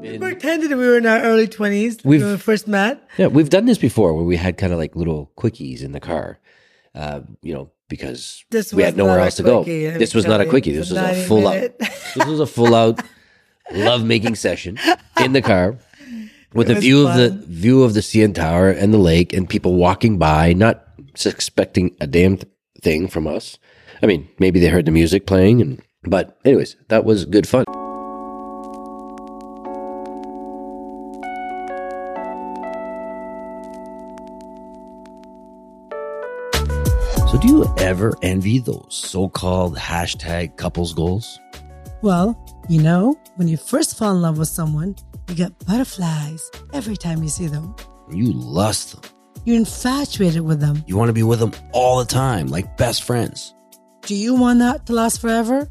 We pretended we were in our early 20s We've- when we first met. Yeah, we've done this before where we had kind of like little quickies in the car, uh, you know, because This we had nowhere else to go. This was not a quickie. This was a 90 full out. This was a full out love making session in the car with a view of the view of the CN Tower and the lake and people walking by, not expecting a damn th- thing from us. I mean, maybe they heard the music playing, and but anyways, that was good fun. Ever envy those so-called hashtag couples goals? Well, you know, when you first fall in love with someone, you get butterflies every time you see them. You lust them. You're infatuated with them. You want to be with them all the time, like best friends. Do you want that to last forever?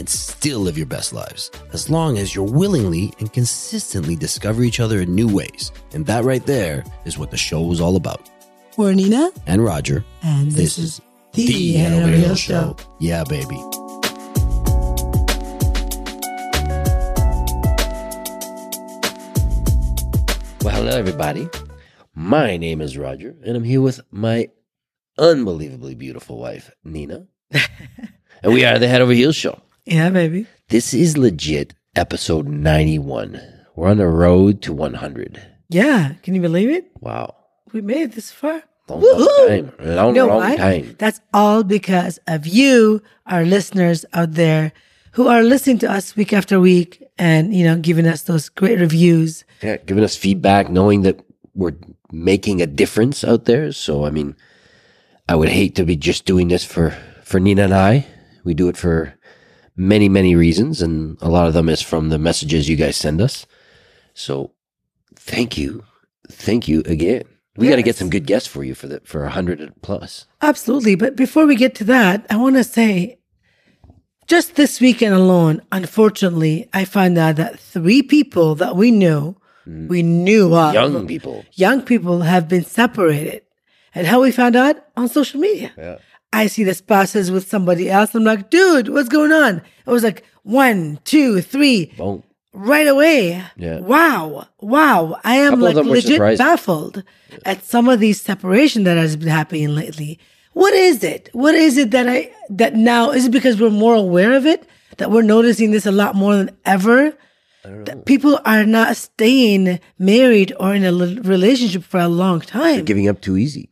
and still live your best lives as long as you're willingly and consistently discover each other in new ways. And that right there is what the show is all about. We're Nina, And Roger, and this, is the Head Over Heels Show. Yeah, baby. Well, hello, everybody. My name is Roger, and I'm here with my unbelievably beautiful wife, Nina. and we are the Head Over Heels Show. Yeah, baby. This is legit episode 91. We're on the road to 100. Yeah, can you believe it? Wow. We made it this far. Long, long time. Long, long time. That's all because of you, our listeners out there, who are listening to us week after week and you know giving us those great reviews. yeah, giving us feedback, knowing that we're making a difference out there. So, I mean, I would hate to be just doing this for for Nina and I. We do it for many, many reasons, and a lot of them is from the messages you guys send us. So, thank you, thank you again. We got to get some good guests for you for the for a hundred plus. Absolutely. But before we get to that, I want to say just this weekend alone, unfortunately, I found out that three people that we knew, mm. we knew of, Young people. young people have been separated. And how we found out? On social media. Yeah. I see the spouses with somebody else. I'm like, dude, what's going on? It was like one, two, three, Boom. right away. Yeah. Wow. Wow. I am like legit surprised. baffled at some of these separation that has been happening lately. What is it? What is it that I that now is it because we're more aware of it that we're noticing this a lot more than ever? That people are not staying married or in a relationship for a long time. Giving up too easy.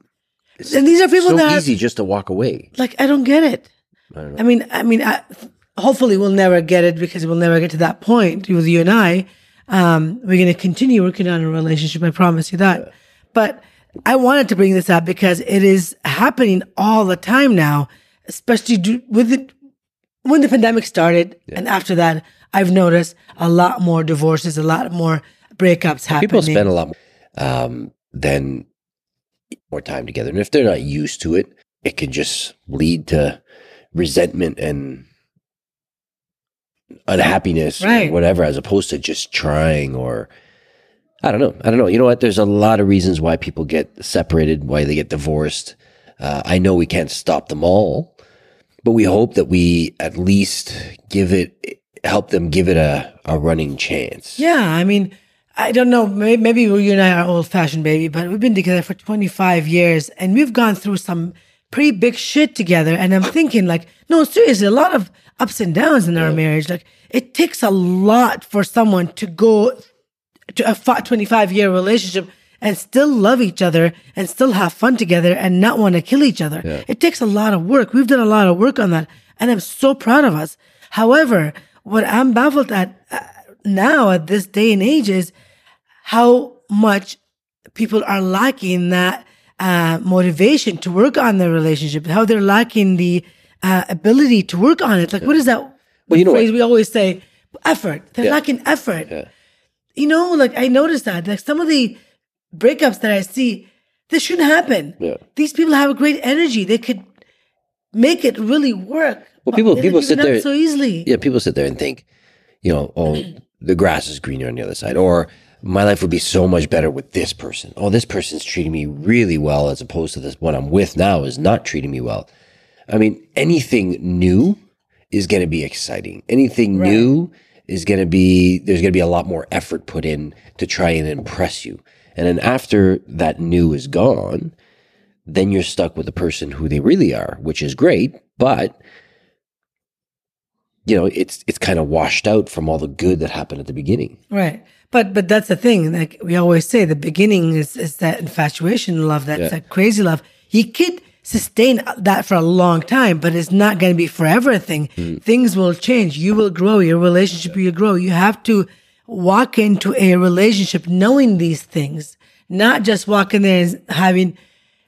And these are people so that easy just to walk away. like I don't get it. I. I mean, I mean, I, hopefully we'll never get it because we'll never get to that point with you and I. Um, we're going to continue working on a relationship. I promise you that. But I wanted to bring this up because it is happening all the time now, especially do, with it when the pandemic started, and after that, I've noticed a lot more divorces, a lot more breakups happening. People spend a lot more um, than more time together, and if they're not used to it, it can just lead to resentment and unhappiness Right. or whatever, as opposed to just trying or. I don't know. I don't know. You know what? There's a lot of reasons why people get separated, why they get divorced. Uh, I know we can't stop them all, but we hope that we at least give it, help them give it a, a running chance. Yeah, I mean, I don't know. Maybe, maybe you and I are old fashioned, baby, but we've been together for 25 years and we've gone through some pretty big shit together. And I'm thinking, like, no, seriously, a lot of ups and downs in our marriage. Like, it takes a lot for someone to go to a 25 year relationship and still love each other and still have fun together and not want to kill each other. It takes a lot of work. We've done a lot of work on that. And I'm so proud of us. However, what I'm baffled at uh, now at this day and age is how much people are lacking that uh, motivation to work on their relationship, how they're lacking the uh, ability to work on it. Like, what is that Well, you know phrase what? we always say? Effort. They're Yeah. lacking effort. Yeah. you know, like I noticed that. Like some of the breakups that I see, this shouldn't happen. Yeah. These people have a great energy. They could make it really work. Well, people- people sit there- so easily. yeah, people sit there and think, you know, oh, the grass is greener on the other side, or my life would be so much better with this person. Oh, this person's treating me really well, as opposed to this one I'm with now is not treating me well. I mean, anything new is going to be exciting. Anything Right. new is going to be there's going to be a lot more effort put in to try and impress you. And then after that new is gone, then you're stuck with the person who they really are, which is great, but you know, it's it's kind of washed out from all the good that happened at the beginning. Right. But but that's the thing. Like we always say, the beginning is is that infatuation love, that's Yeah. that crazy love. You could sustain that for a long time, but it's not going to be forever a thing. Things will change. You will grow. Your relationship will grow. You have to walk into a relationship knowing these things, not just walking in there and having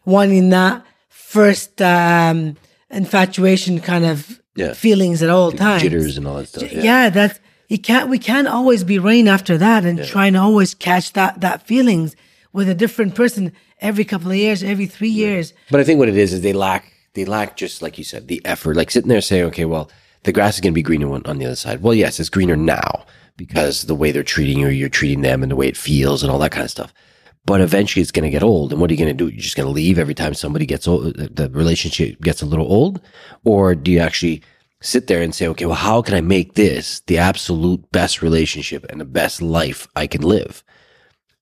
wanting that first um, infatuation kind of Yeah. feelings at all times Jitters and all that stuff. yeah. Yeah. that's you can't we can't always be rain after that and trying to always catch that that feelings with a different person every couple of years every three years But I think what it is is they lack they lack just like you said the effort. Like sitting there saying, okay, well, the grass is going to be greener on the other side. Well, yes, it's greener now because the way they're treating you, you're treating them, and the way it feels, and all that kind of stuff. But eventually, it's going to get old. And what are you going to do? You're just going to leave every time somebody gets old, the relationship gets a little old, or do you actually sit there and say, okay, well, how can I make this the absolute best relationship and the best life I can live?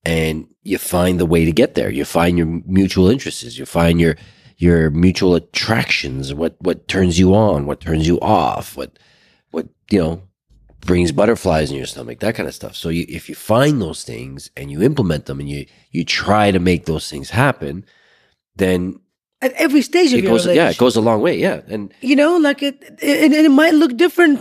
and you find the way to get there. You find your mutual interests. You find your your mutual attractions. What what turns you on? What turns you off? What what you know brings butterflies in your stomach? That kind of stuff. So you, if you find those things and you implement them and you you try to make those things happen, then at every stage of it your goes yeah it goes a long way. Yeah, and you know like it, it it might look different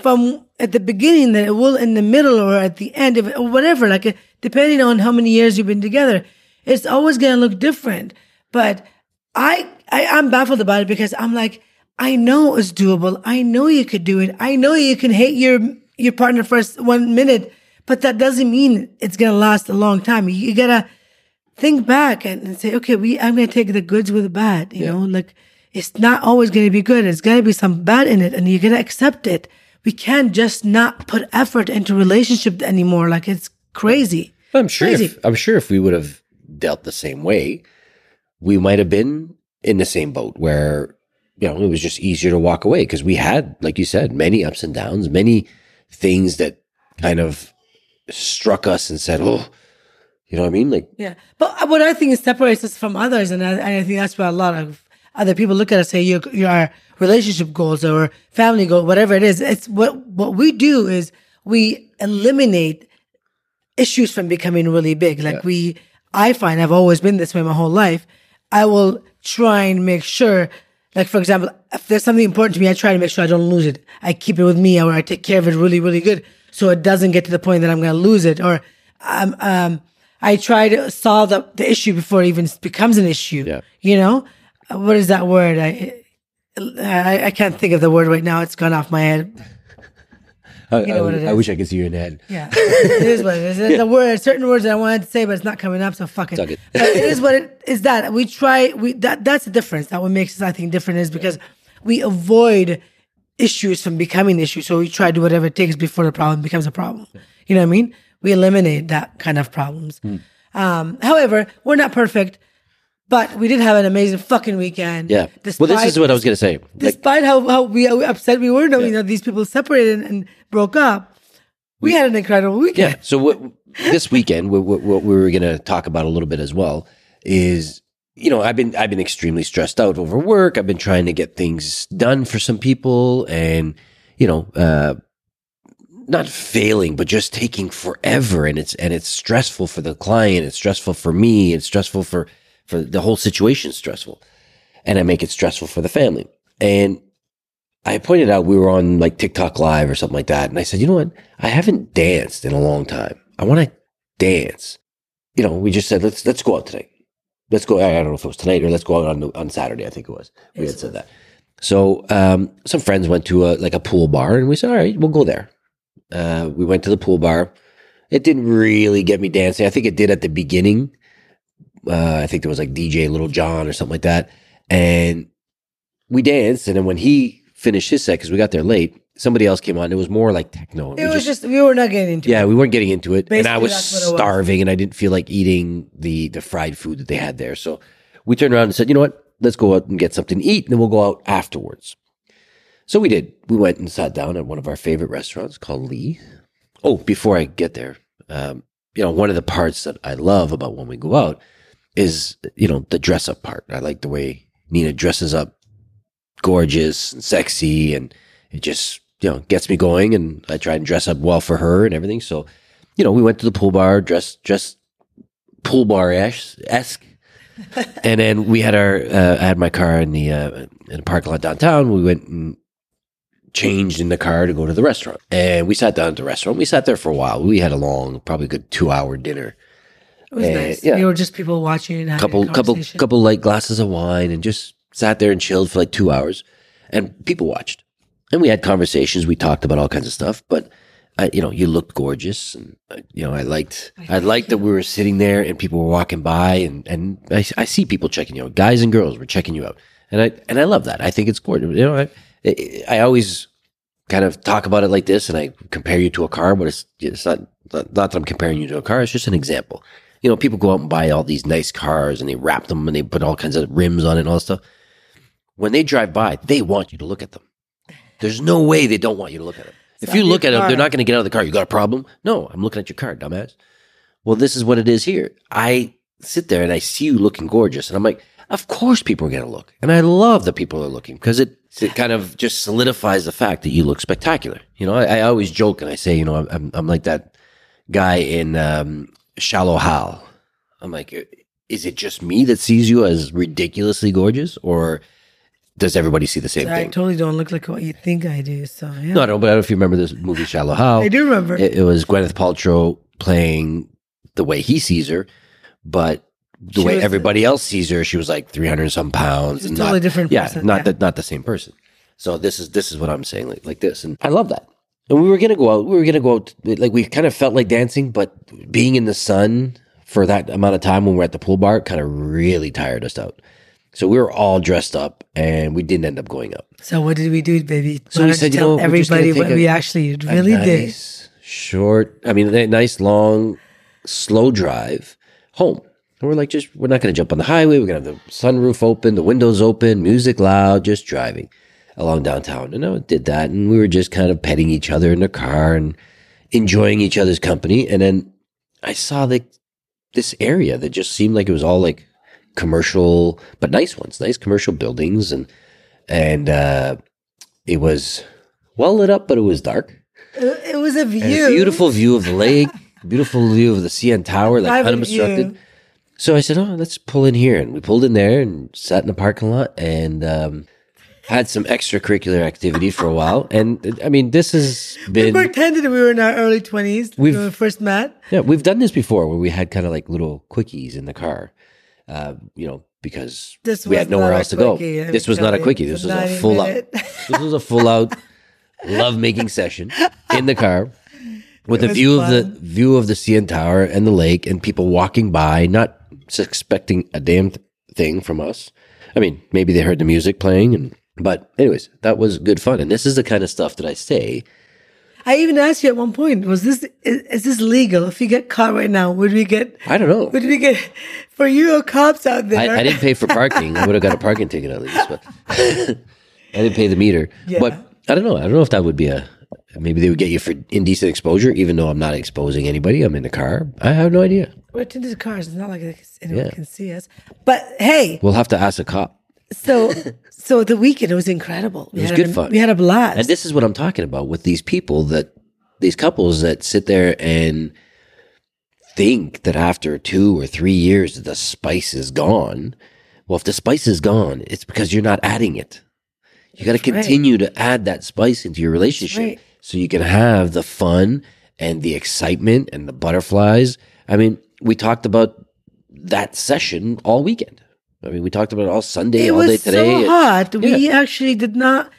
from at the beginning than it will in the middle or at the end of it or whatever like it, depending on how many years you've been together it's always going to look different. But I, I i'm baffled about it because i'm like i know it's doable. I know you could do it. I know you can hate your your partner for one minute but that doesn't mean it's going to last a long time. You, you gotta think back and, and say, okay, we I'm gonna take the goods with the bad. You know, like it's not always gonna be good. It's gotta be some bad in it, and you're gonna accept it. We can't just not put effort into relationship anymore. Like it's crazy. I'm sure. Crazy. If, I'm sure if we would have dealt the same way, we might have been in the same boat where you know it was just easier to walk away because we had, like you said, many ups and downs, many things that kind of struck us and said, "Oh, you know what I mean?" Like, Yeah, but what I think is separates us from others, and I, and I think that's why a lot of other people look at us say your your relationship goals or family goal, whatever it is. It's what what we do is we eliminate issues from becoming really big. Like we, I find I've always been this way my whole life. I will try and make sure, like for example, if there's something important to me, I try to make sure I don't lose it. I keep it with me, or I take care of it really, really good, so it doesn't get to the point that I'm going to lose it. Or um, um, I try to solve the, the issue before it even becomes an issue. Yeah. You know, Uh, what is that word? I, I I can't think of the word right now. It's gone off my head. I, know what it I, I wish I could see your head. Yeah, it is what it is. A word, certain words that I wanted to say, but it's not coming up. So fuck it. Suck it. But it is what it is. That we try. We that that's the difference. That what makes us, I think, different is because we avoid issues from becoming issues. So we try to do whatever it takes before the problem becomes a problem. You know what I mean? We eliminate that kind of problems. Hmm. Um, however, we're not perfect, but we did have an amazing fucking weekend. Yeah. well, this is what I was going to say. Like, Despite how, how we how upset we were knowing that these people separated and, and broke up, we, had an incredible weekend. Yeah. So what this weekend, what, what, what we were going to talk about a little bit as well is, you know, I've been I've been extremely stressed out over work. I've been trying to get things done for some people, and you know, uh, not failing, but just taking forever, and it's and it's stressful for the client. It's stressful for me. It's stressful for for the whole situation. Stressful, and I make it stressful for the family. And I pointed out we were on like TikTok live or something like that. And I said, you know what? I haven't danced in a long time. I want to dance. You know, we just said, let's, let's go out tonight. Let's go. I don't know if it was tonight or let's go out on, on Saturday. I think it was. We had said that. So, um, some friends went to a, like a pool bar and we said, all right, we'll go there. Uh, we went to the pool bar. it didn't really get me dancing. I think it did at the beginning. Uh, I think there was like DJ Little John or something like that, and we danced. And then when he finished his set, because we got there late, somebody else came on. It was more like techno. It was just, we were not getting into yeah, it. we weren't getting into it, and I was it was. starving, and I didn't feel like eating the the fried food that they had there. So we turned around and said, you know what? Let's go out and get something to eat, and then we'll go out afterwards. So we did. We went and sat down at one of our favorite restaurants called Lee. Oh, before I get there, um, you know, one of the parts that I love about when we go out is, you know, the dress up part. I like the way Nina dresses up gorgeous and sexy and it just, you know, gets me going and I try and dress up well for her and everything. So, you know, we went to the pool bar, dressed, dressed pool bar esque. and then we had our, uh, I had my car in the, uh, in the parking lot downtown. We went and changed in the car to go to the restaurant. And we sat down at the restaurant. We sat there for a while. We had a long, probably good two hour dinner. It was Uh, nice. yeah. We were just people watching and Couple, a couple, couple light glasses of wine and just sat there and chilled for like two hours. And people watched. And we had conversations. We talked about all kinds of stuff. But, I, you know, you looked gorgeous. And, uh, you know, I liked, I liked that we were sitting there and people were walking by. And, and I, I see people checking you out. Guys and girls were checking you out. And I, and I love that. I think it's gorgeous. You know, I, I, always, kind of talk about it like this and I compare you to a car, but it's it's not not that I'm comparing you to a car. It's just an example. You know, people go out and buy all these nice cars and they wrap them and they put all kinds of rims on it and all that stuff. When they drive by, they want you to look at them. There's no way they don't want you to look at them. If you look at them, they're not going to get out of the car. You got a problem? No, I'm looking at your car, dumbass. Well, this is what it is here. I sit there and I see you looking gorgeous, and I'm like, of course people are going to look, and I love that people are looking because it it kind of just solidifies the fact that you look spectacular. You know, I, I always joke and I say, you know, I'm I'm, like that guy in um, Shallow Hal. I'm like, is it just me that sees you as ridiculously gorgeous, or does everybody see the same I thing? I totally don't look like what you think I do. So yeah, No, no, but I don't know if you remember this movie Shallow Hal. I do remember. It, it was Gwyneth Paltrow playing the way he sees her, but the She way was- everybody else sees her, she was like three hundred some pounds. And totally not, different Yeah, person, not yeah. that, not the same person. So this is this is what I'm saying, like like this, and I love that. And we were gonna go out. We were gonna go out. Like we kind of felt like dancing, but being in the sun for that amount of time when we're at the pool bar kind of really tired us out. So we were all dressed up, and we didn't end up going up. so what did we do, baby? So Why we said, you tell know, everybody what a- we actually really did. nice, Short, I mean, a nice long, slow drive home. And we're like, just we're not going to jump on the highway. We're going to have the sunroof open, the windows open, music loud, just driving along downtown. And I did that, and we were just kind of petting each other in the car and enjoying each other's company. And then I saw like this area that just seemed like it was all like commercial, but nice ones, nice commercial buildings, and and uh, it was well lit up, but it was dark. It, was a view. a beautiful view of the lake, beautiful view of the CN Tower, like unobstructed. view. So I said, "Oh, let's pull in here," and we pulled in there and sat in the parking lot and um, had some extracurricular activity for a while. And I mean, this has We been pretended we were in our early twenties when We've- we first met. yeah, we've done this before where we had kind of like little quickies in the car, uh, you know, because This we had nowhere else to go. This was not a quickie. This was a 90 full out. This was a full out love making session in the car with It a view of the view of the CN Tower and the lake and people walking by, not expecting a damn th- thing from us. I mean, maybe they heard the music playing, and but anyways, that was good fun. And this is the kind of stuff that I say. I even asked you at one point, was this is, is this legal? If you get caught right now, would we get I don't know. would we get for you cops out there? I, I didn't pay for parking. I would have got a parking ticket at least, but I didn't pay the meter. Yeah. But I don't know. I don't know if that would be a maybe they would get you for indecent exposure, even though I'm not exposing anybody. I'm in the car. I have no idea. We're tinted cars. It's not like anyone Yeah. can see us. But hey, We'll have to ask a cop. so so the weekend was incredible. We was had good a, fun. We had a blast. And this is what I'm talking about with these people that these couples that sit there and think that after two or three years the spice is gone. Well, if the spice is gone, it's because you're not adding it. You got to right. continue to add that spice into your relationship right. so you can have the fun and the excitement and the butterflies. I mean, we talked about that session all weekend. I mean, we talked about it all Sunday, it all day today. It was so hot. We Yeah. actually did not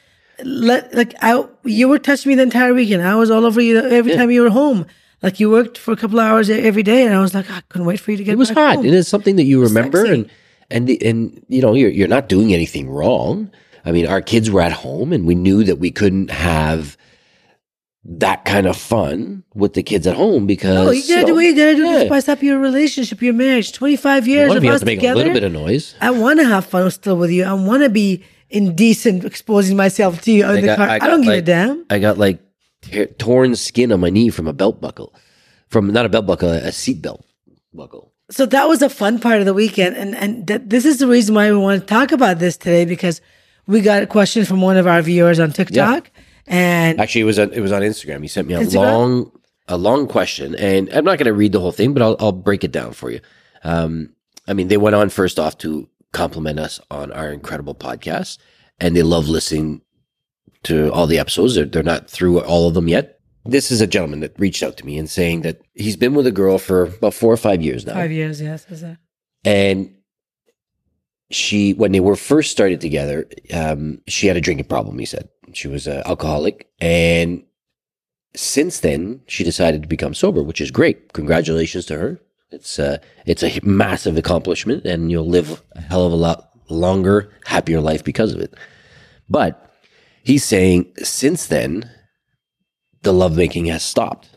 let like I. You were touching me the entire weekend. I was all over you every Yeah. time you were home. Like you worked for a couple of hours every day, and I was like, I couldn't wait for you to get. it was hot. home. It is something that you remember, and and the, and you know you're you're not doing anything wrong. I mean, our kids were at home, and we knew that we couldn't have that kind of fun with the kids at home because Oh, you gotta do know, what you gotta do yeah. to spice up your relationship, your marriage. Twenty five years want of be us to make together. a little bit of noise. I want to have fun still with you. I want to be indecent, exposing myself to you in the got- car. I I, don't give a damn. I got like tear, torn skin on my knee from a belt buckle, from not a belt buckle, a seat belt buckle. So that was a fun part of the weekend, and and th- this is the reason why we want to talk about this today because we got a question from one of our viewers on TikTok, and Actually, it was on, it was on Instagram. He sent me a Instagram? long a long question, and I'm not going to read the whole thing, but I'll I'll break it down for you. Um, I mean, they went on first off to compliment us on our incredible podcast, and they love listening to all the episodes. They're, they're not through all of them yet. This is a gentleman that reached out to me and saying that he's been with a girl for about four or five years now. five years, yes, is that and she when they were first started together um, she had a drinking problem he said she was an alcoholic and since then she decided to become sober which is great. Congratulations to her. It's uh, it's a massive accomplishment and you'll live a hell of a lot longer happier life because of it. But he's saying since then the lovemaking has stopped.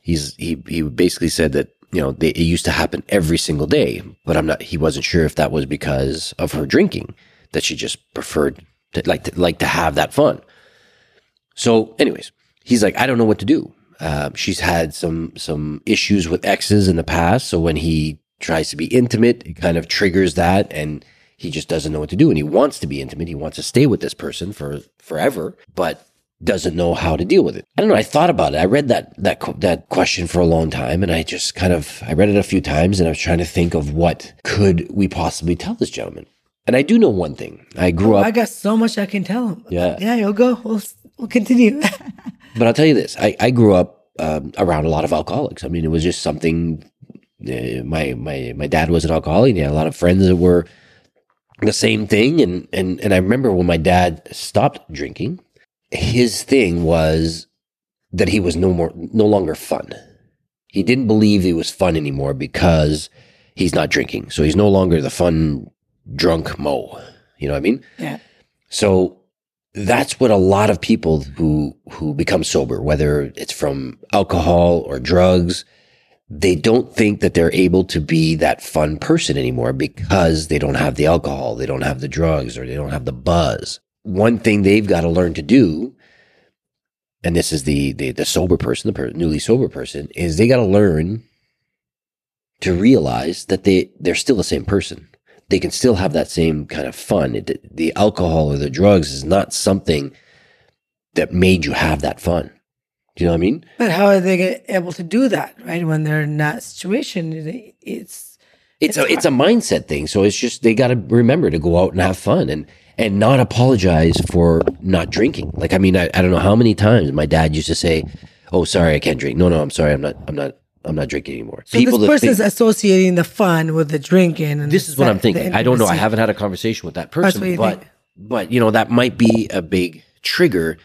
He's he he basically said that you know they, it used to happen every single day, but I'm not. He wasn't sure if that was because of her drinking that she just preferred to like to like to have that fun. So, anyways, he's like, I don't know what to do. Uh, she's had some some issues with exes in the past, so when he tries to be intimate, it kind of triggers that, and he just doesn't know what to do. And he wants to be intimate. He wants to stay with this person for forever, but doesn't know how to deal with it. I don't know. I thought about it. I read that that that question for a long time, and I just kind of I read it a few times, and I was trying to think of what could we possibly tell this gentleman. And I do know one thing. I grew up, I got so much I can tell him. Yeah. yeah, you'll go. We'll we'll continue. but I'll tell you this: I, I grew up um, around a lot of alcoholics. I mean, it was just something. Uh, my my my dad was an alcoholic. He had a lot of friends that were the same thing, and and and I remember when my dad stopped drinking, his thing was that he was no more no longer fun. He didn't believe he was fun anymore because he's not drinking. So he's no longer the fun drunk mo. You know what I mean? yeah, So that's what a lot of people who who become sober, whether it's from alcohol or drugs, they don't think that they're able to be that fun person anymore because they don't have the alcohol, they don't have the drugs, or they don't have the buzz. One thing they've got to learn to do, and this is the the, the sober person, the per, newly sober person, is they got to learn to realize that they they're still the same person they can still have that same kind of fun. It, the alcohol or the drugs is not something that made you have that fun. Do you know what I mean? but how are they able to do that? Right when they're in that situation, it's It's, It's a it's a mindset thing. So it's just they got to remember to go out and have fun and and not apologize for not drinking. Like I mean, I, I don't know how many times my dad used to say, "Oh, sorry, I can't drink." No, no, I'm sorry, I'm not, I'm not, I'm not drinking anymore. so this person's think- associating the fun with the drinking. And this is what I'm thinking. I don't know. I haven't had a conversation with that person, but think. but you know that might be a big trigger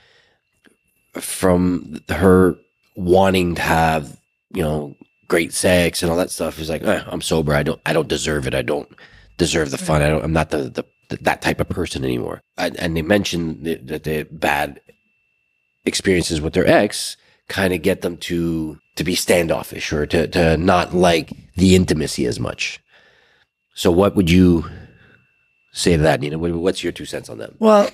from her wanting to have you know great sex and all that stuff. Is like eh, I'm sober. I don't I don't deserve it. I don't deserve the fun. I don't. I'm not the the, the that type of person anymore. And, and they mentioned that, that the bad experiences with their ex kind of get them to to be standoffish or to to not like the intimacy as much. So what would you say to that, Nina? What's your two cents on that? Well,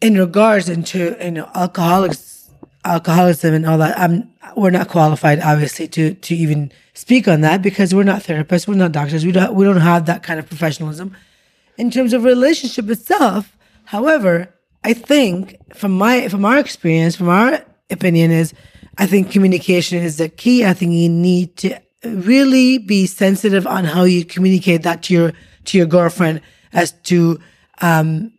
in regards into you know alcoholics, alcoholism and all that, I'm we're not qualified, obviously, to to even speak on that because we're not therapists, we're not doctors, we don't we don't have that kind of professionalism. In terms of relationship itself, however, I think from my from our experience, from our opinion, is I think communication is the key. I think you need to really be sensitive on how you communicate that to your to your girlfriend as to um,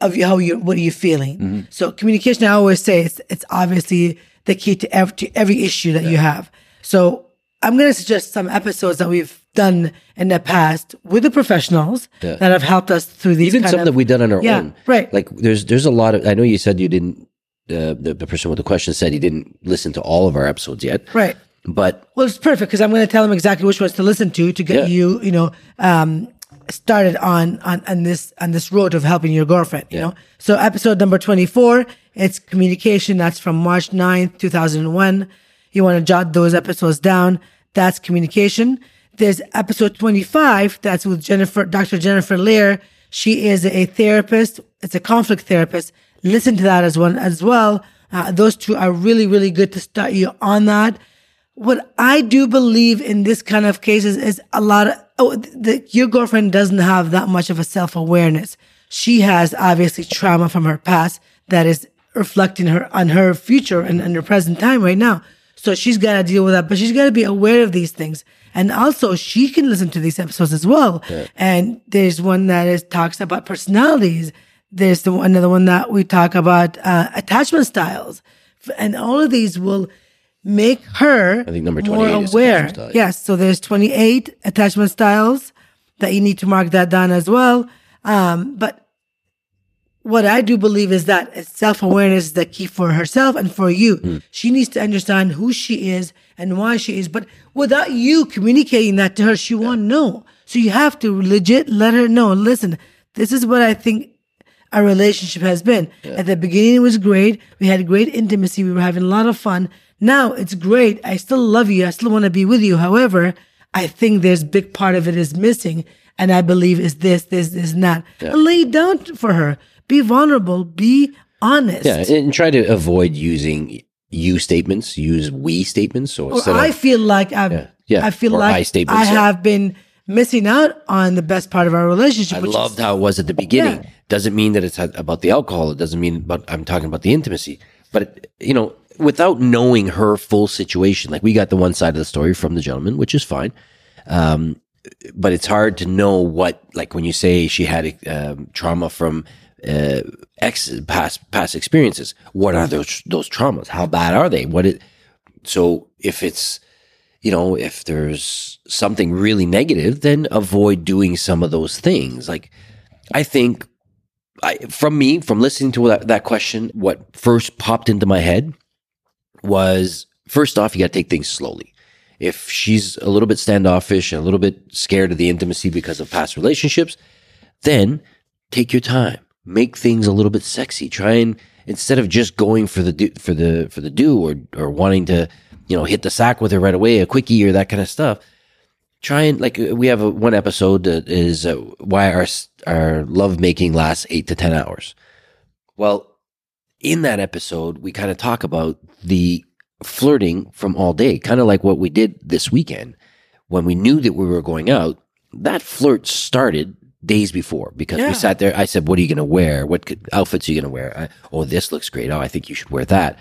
of how you what are you feeling. So communication, I always say, it's it's obviously the key to every to every issue that you have. So I'm going to suggest some episodes that we've done in the past with the professionals Yeah. that have helped us through these. Even some of, that we've done on our Yeah, own. right. Like there's there's a lot of I know you said you didn't uh, the, the person with the question said he didn't listen to all of our episodes yet. right. But Well, it's perfect because I'm going to tell him exactly which ones to listen to to get Yeah. you, you know, um, started on on on this on this road of helping your girlfriend. You know, so episode number 24, it's communication. That's from March 9th, 2001. You want to jot those episodes down. That's communication. There's episode 25. That's with Jennifer, Dr. Jennifer Lear. She is a therapist. It's a conflict therapist. Listen to that as one as well. Uh, those two are really, really good to start you on that what I do believe in this kind of cases is a lot of oh, the, your girlfriend doesn't have that much of a self awareness. She has obviously trauma from her past that is reflecting her on her future and, and her present time right now. So she's got to deal with that, but she's got to be aware of these things. And also she can listen to these episodes as well. And there's one that is talks about personalities. There's the one, another one that we talk about uh, attachment styles. And all of these will make her I think number more aware. style. Yes, so there's 28 attachment styles that you need to mark that down as well. Um, but what I do believe is that self awareness is the key for herself and for you. Hmm. She needs to understand who she is and why she is. But without you communicating that to her, she won't know. So you have to legit let her know. Listen, this is what I think our relationship has been. At the beginning, it was great. We had great intimacy. We were having a lot of fun. Now it's great. I still love you. I still want to be with you. However, I think there's big part of it is missing. And I believe is this, this, this, and that. And lay down for her. Be vulnerable. Be honest. yeah, and try to avoid using you statements. Use we statements. So Or I of feel like I've, Yeah. I feel Or like I I yeah. have been missing out on the best part of our relationship. I which is- loved how it was at the beginning. Yeah. Doesn't mean that it's about the alcohol. It doesn't mean about I'm talking about the intimacy. But you know, without knowing her full situation, like we got the one side of the story from the gentleman, which is fine. Um, but it's hard to know what, like when you say she had um, trauma from uh, ex past past experiences. What are those those traumas? How bad are they? What it? So if it's you know, if there's something really negative, then avoid doing some of those things. Like, I think, I, from me, from listening to that, that question, what first popped into my head was first off, you got to take things slowly. If she's a little bit standoffish and a little bit scared of the intimacy because of past relationships, then take your time. Make things a little bit sexy. Try and instead of just going for the do, for the for the do or or wanting to, you know, hit the sack with her right away, a quickie or that kind of stuff. Try and like we have a, one episode that is uh, why our our love making lasts eight to ten hours. Well, in that episode, we kind of talk about the flirting from all day, kind of like what we did this weekend when we knew that we were going out. That flirt started days before because Yeah. we sat there. I said, "What are you going to wear? What could, outfits are you going to wear? I, oh, this looks great. Oh, I think you should wear that."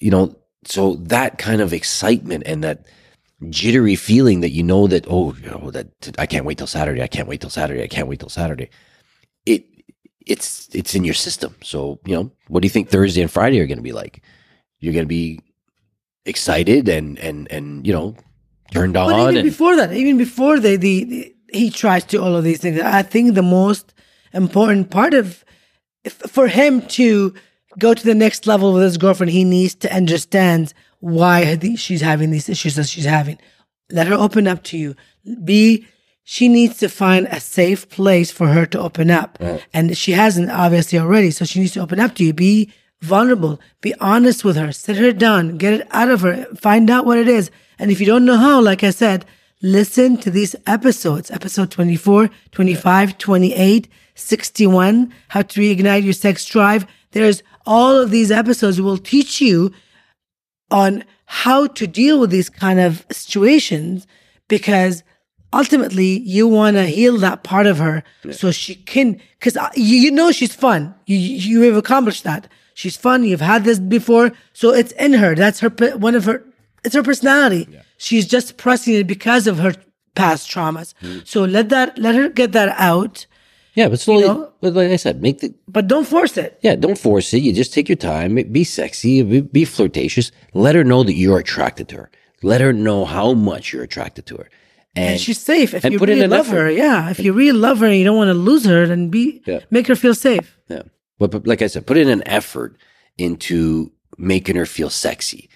You know, so that kind of excitement and that jittery feeling that you know that oh, you know that I can't wait till Saturday. I can't wait till Saturday. I can't wait till Saturday. It it's it's in your system. So you know, what do you think Thursday and Friday are going to be like? You're going to be excited and and and you know turned But on even and before that, even before they, the, the he tries to all of these things, I think the most important part of if, for him to go to the next level with his girlfriend, he needs to understand why she's having these issues that she's having. Let her open up to you. Be she needs to find a safe place for her to open up, and she hasn't obviously already. So she needs to open up to you. Be vulnerable. Be honest with her. Sit her down. Get it out of her. Find out what it is. And if you don't know how, like I said, listen to these episodes episode 24, 25, 28, 61, how to reignite your sex drive. There's all of these episodes will teach you on how to deal with these kind of situations because ultimately you want to heal that part of her so she can because you, you know she's fun. You you have accomplished that. She's fun. You've had this before. So it's in her. That's her one of her it's her personality. She's just pressing it because of her past traumas. Mm. So let that let her get that out yeah, but slowly, know? but like I said, make the but don't force it yeah, don't force it. You just take your time. Be sexy. Be, be flirtatious. Let her know that you're attracted to her. Let her know how much you're attracted to her. And, and she's safe if you put really love effort. her yeah if you really love her and you don't want to lose her then be Yeah. make her feel safe Yeah. But, but like I said, put in an effort into making her feel sexy.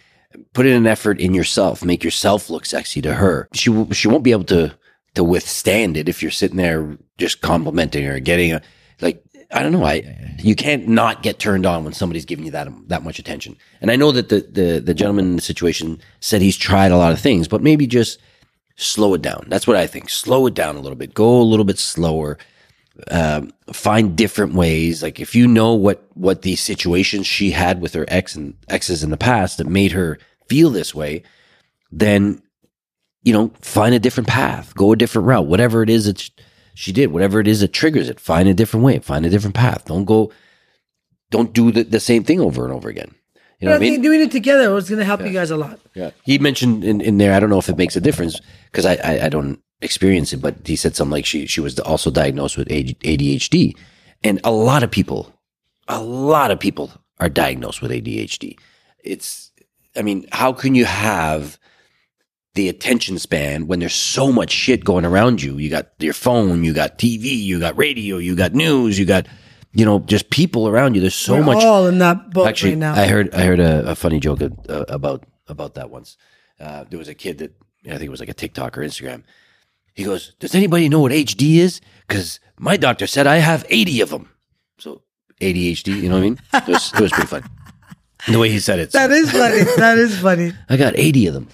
put in an effort in yourself. Make yourself look sexy to her. She she won't be able to to withstand it if you're sitting there just complimenting her, getting a like I don't know. I you can't not get turned on when somebody's giving you that that much attention. And I know that the the the gentleman in the situation said he's tried a lot of things, but maybe just slow it down. That's what I think. Slow it down a little bit. Go a little bit slower. Um, find different ways. Like if you know what what the situations she had with her ex and exes in the past that made her feel this way, then you know find a different path. Go a different route. Whatever it is that she did, whatever it is that triggers it, find a different way. Find a different path. Don't go. Don't do the, the same thing over and over again. You know what I mean? think doing it together was going to help you guys a lot. Yeah. He mentioned in, in there, I don't know if it makes a difference because I, I, I don't experience it, but he said something like she, she was also diagnosed with ADHD. And a lot of people, a lot of people are diagnosed with ADHD. It's, I mean, how can you have the attention span when there's so much shit going around you? You got your phone, you got TV, you got radio, you got news, you got, you know, just people around you. There's so We're much all in that boat Actually, right now. I heard I heard a, a funny joke uh, about about that once. Uh, there was a kid that I think it was like a TikTok or Instagram. He goes, "Does anybody know what HD is? Because my doctor said I have eighty of them." So ADHD, you know what I mean? It was, it was pretty funny. The way he said it. that is funny. that is funny. I got eighty of them.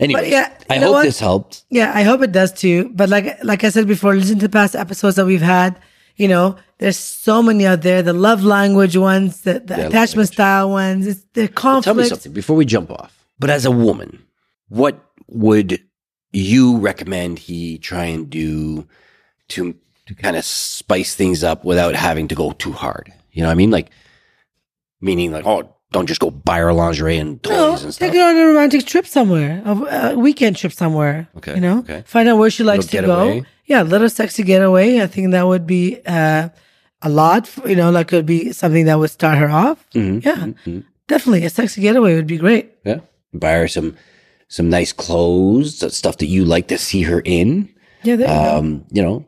Anyway, But yeah, I hope what? this helped. Yeah, I hope it does too. But like like I said before, listen to the past episodes that we've had. You know, there's so many out there. The love language ones, the, the love attachment style ones. It's the conflict. Tell me something before we jump off. But as a woman, what would you recommend he try and do to to kind of spice things up without having to go too hard? You know what I mean? Like meaning like, oh, don't just go buy her lingerie and toys No, and take her on a romantic trip somewhere, a, a weekend trip somewhere. Okay, you know, okay. find out where she likes to go. getaway. Yeah, little sexy getaway. I think that would be uh, a lot. For, you know, like could be something that would start her off. Mhm, Yeah, mhm. definitely a sexy getaway would be great. Yeah. Buy her some some nice clothes, stuff that you like to see her in. Yeah, there you go. um, you know,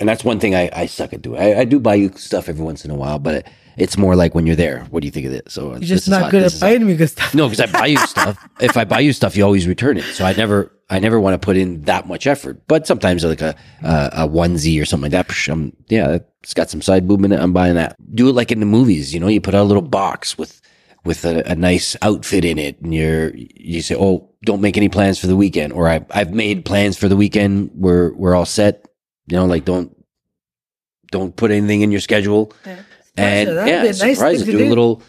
and that's one thing I, I suck at doing. I, I do buy you stuff every once in a while, but it's more like when you're there. What do you think of it? So You're just not good at buying me good stuff. No, because I buy you stuff. If I buy you stuff, you always return it. So I never, I never want to put in that much effort. But sometimes like a a, a onesie or something like that. I'm, yeah, it's got some side boob in it. I'm buying that. Do it like in the movies. You know, you put out a little box with with a, a nice outfit in it, and you're you say, oh, don't make any plans for the weekend, or I I've made plans for the weekend. We're we're all set. You know, like don't don't put anything in your schedule. And. Yeah, be a nice surprise thing her. to Do a little,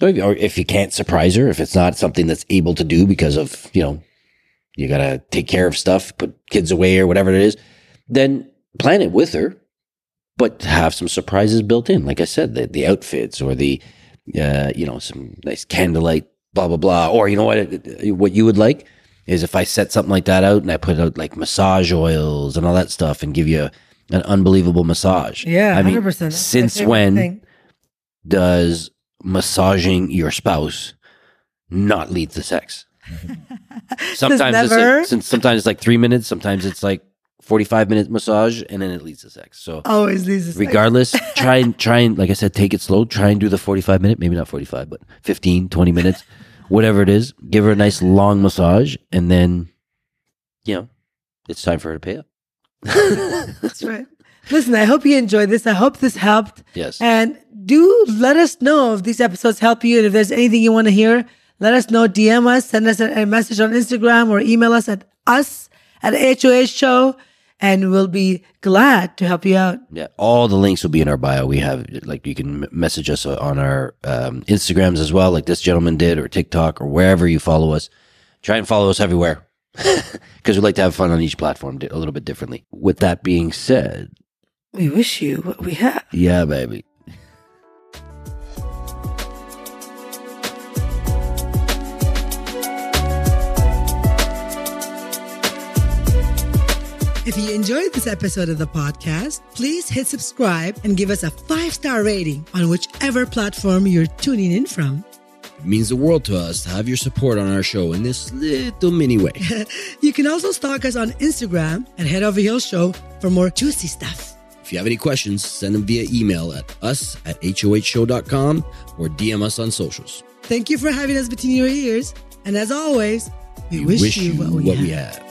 or if you can't surprise her, if it's not something that's able to do because of you know you gotta take care of stuff, put kids away or whatever it is, then plan it with her, but have some surprises built in. Like I said, the the outfits or the uh, you know some nice candlelight, blah blah blah. Or you know what, what you would like is if I set something like that out and I put out like massage oils and all that stuff and give you a, an unbelievable massage. Yeah, I mean, hundred percent. since when does massaging your spouse not lead to sex? sometimes it's like, since sometimes it's like three minutes, sometimes it's like forty five minute massage, and then it leads to sex. So always leads to regardless, try and try and like I said, take it slow. Try and do the forty five minute, maybe not forty five, but 15, 20 minutes, whatever it is. Give her a nice long massage, and then you know it's time for her to pay up. That's right. Listen, I hope you enjoyed this. I hope this helped. Yes. And do let us know if these episodes help you. And if there's anything you want to hear, let us know. DM us, send us a, a message on Instagram or email us at us at HOH show. And we'll be glad to help you out. Yeah, all the links will be in our bio. We have like you can message us on our um, Instagrams as well, like this gentleman did, or TikTok, or wherever you follow us. Try and follow us everywhere because we like to have fun on each platform a little bit differently. With that being said, We wish you what we have. yeah, baby. If you enjoyed this episode of the podcast, please hit subscribe and give us a five star rating on whichever platform you're tuning in from. It means the world to us to have your support on our show in this little mini way. You can also stalk us on Instagram at Head Over Heels Show for more juicy stuff. If you have any questions, send them via email at us at hohshow.com or DM us on socials. Thank you for having us between your ears. And as always, we, wish, you what we have. we have.